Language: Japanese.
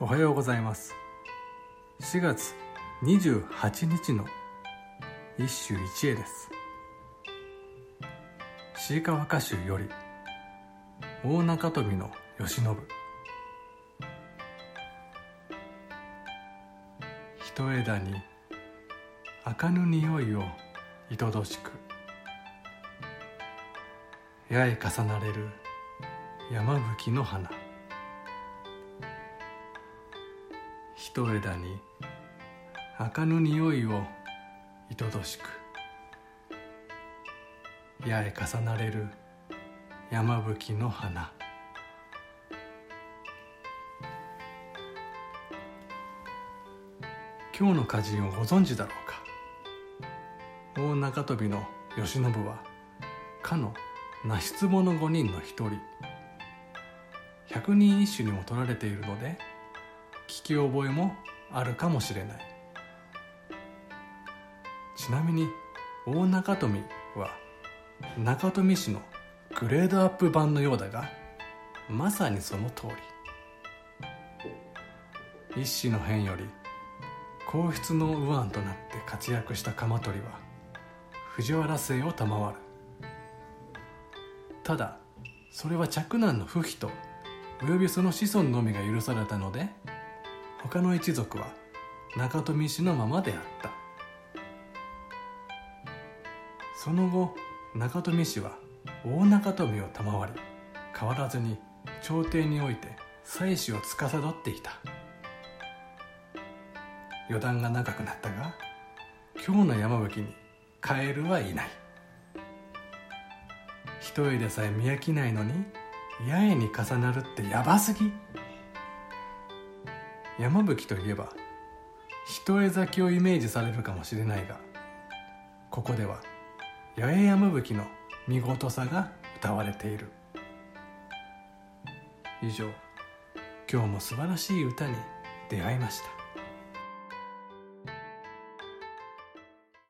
おはようございます。4月28日の一首一会です。椎川歌集より大中富の慶喜一枝に赤ぬ匂いをいとどしく。八重重なれる山吹の花。一枝に赤ぬ匂いをいとどしく八重重なれる山吹の花。今日の歌人をご存知だろうか。大中飛の慶喜はかの那出母の五人の一人。百人一首にも取られているので聞き覚えもあるかもしれない。ちなみに大中富は中富市のグレードアップ版のようだがまさにその通り。一子の変より皇室の右腕となって活躍した鎌取は藤原姓を賜る。ただそれは嫡男の不比とおよびその子孫のみが許されたので他の一族は中富氏のままであった。その後中富氏は大中富を賜り変わらずに朝廷において妻子を司っていた。余談が長くなったが今日の山吹にカエルはいない。一重でさえ見飽きないのに八重に重なるってヤバすぎ。山吹といえば一重咲きをイメージされるかもしれないがここでは八重山吹の見事さが歌われている。以上今日も素晴らしい歌に出会いました。